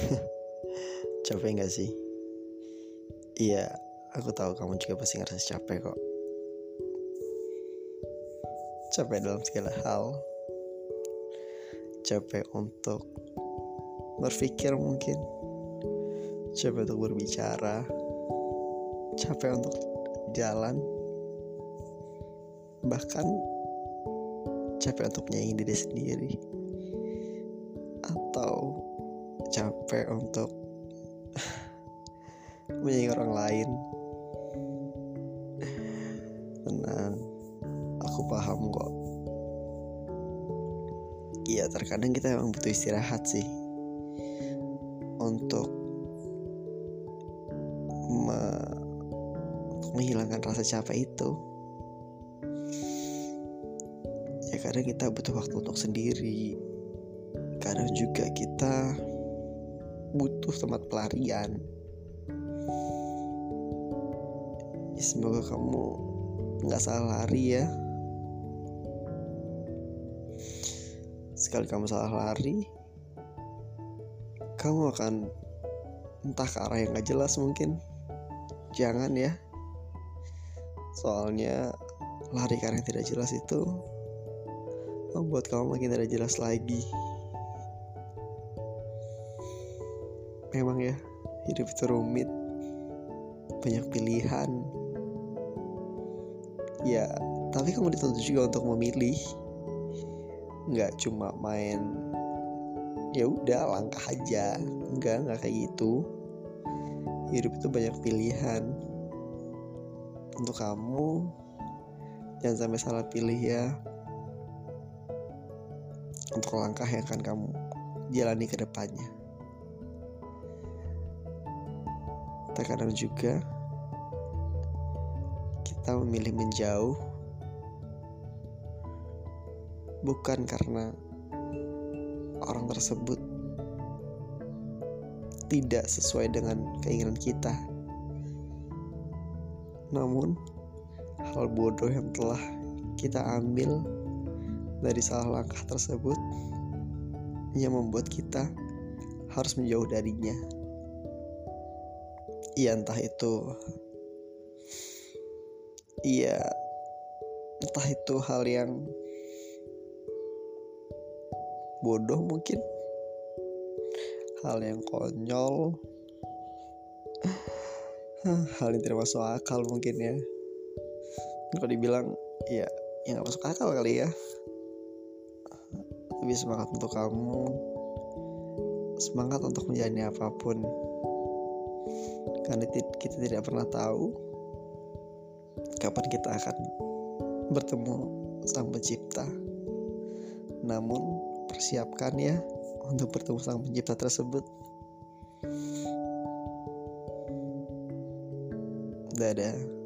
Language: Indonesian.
Capek gak sih? Iya, aku tahu kamu juga pasti ngerasa capek kok. Capek dalam segala hal. Capek untuk berpikir mungkin. Capek untuk berbicara. Capek untuk jalan. Bahkan capek untuk menyayangi diri sendiri. Atau capek untuk menyayangi orang lain. Tenang aku paham kok. Iya terkadang kita memang butuh istirahat sih. Untuk me menghilangkan rasa capek itu. Ya kadang kita butuh waktu untuk sendiri. Kadang juga kita butuh tempat pelarian. Ya, semoga kamu nggak salah lari ya. Sekali kamu salah lari, kamu akan entah ke arah yang gak jelas mungkin. Jangan ya. Soalnya lari yang tidak jelas itu membuat kamu makin tidak jelas lagi. Memang ya hidup itu rumit banyak pilihan. Ya tapi kamu dituntut juga untuk memilih. Nggak cuma main. Ya udah langkah aja. Enggak nggak kayak gitu. Hidup itu banyak pilihan. Untuk kamu jangan sampai salah pilih ya. Untuk langkah yang akan kamu jalani ke depannya. Terkadang juga kita memilih menjauh bukan karena orang tersebut tidak sesuai dengan keinginan kita namun hal bodoh yang telah kita ambil dari salah langkah tersebut yang membuat kita harus menjauh darinya iya entah itu. Iya. Entah itu hal yang bodoh mungkin. Hal yang konyol. Hal yang tidak masuk akal mungkin ya. Kalau dibilang ya ya nggak masuk akal kali ya. Lebih semangat untuk kamu. Semangat untuk menjalani apa pun karena kita tidak pernah tahu kapan kita akan bertemu sang pencipta. Namun persiapkan ya untuk bertemu sang pencipta tersebut. Dadah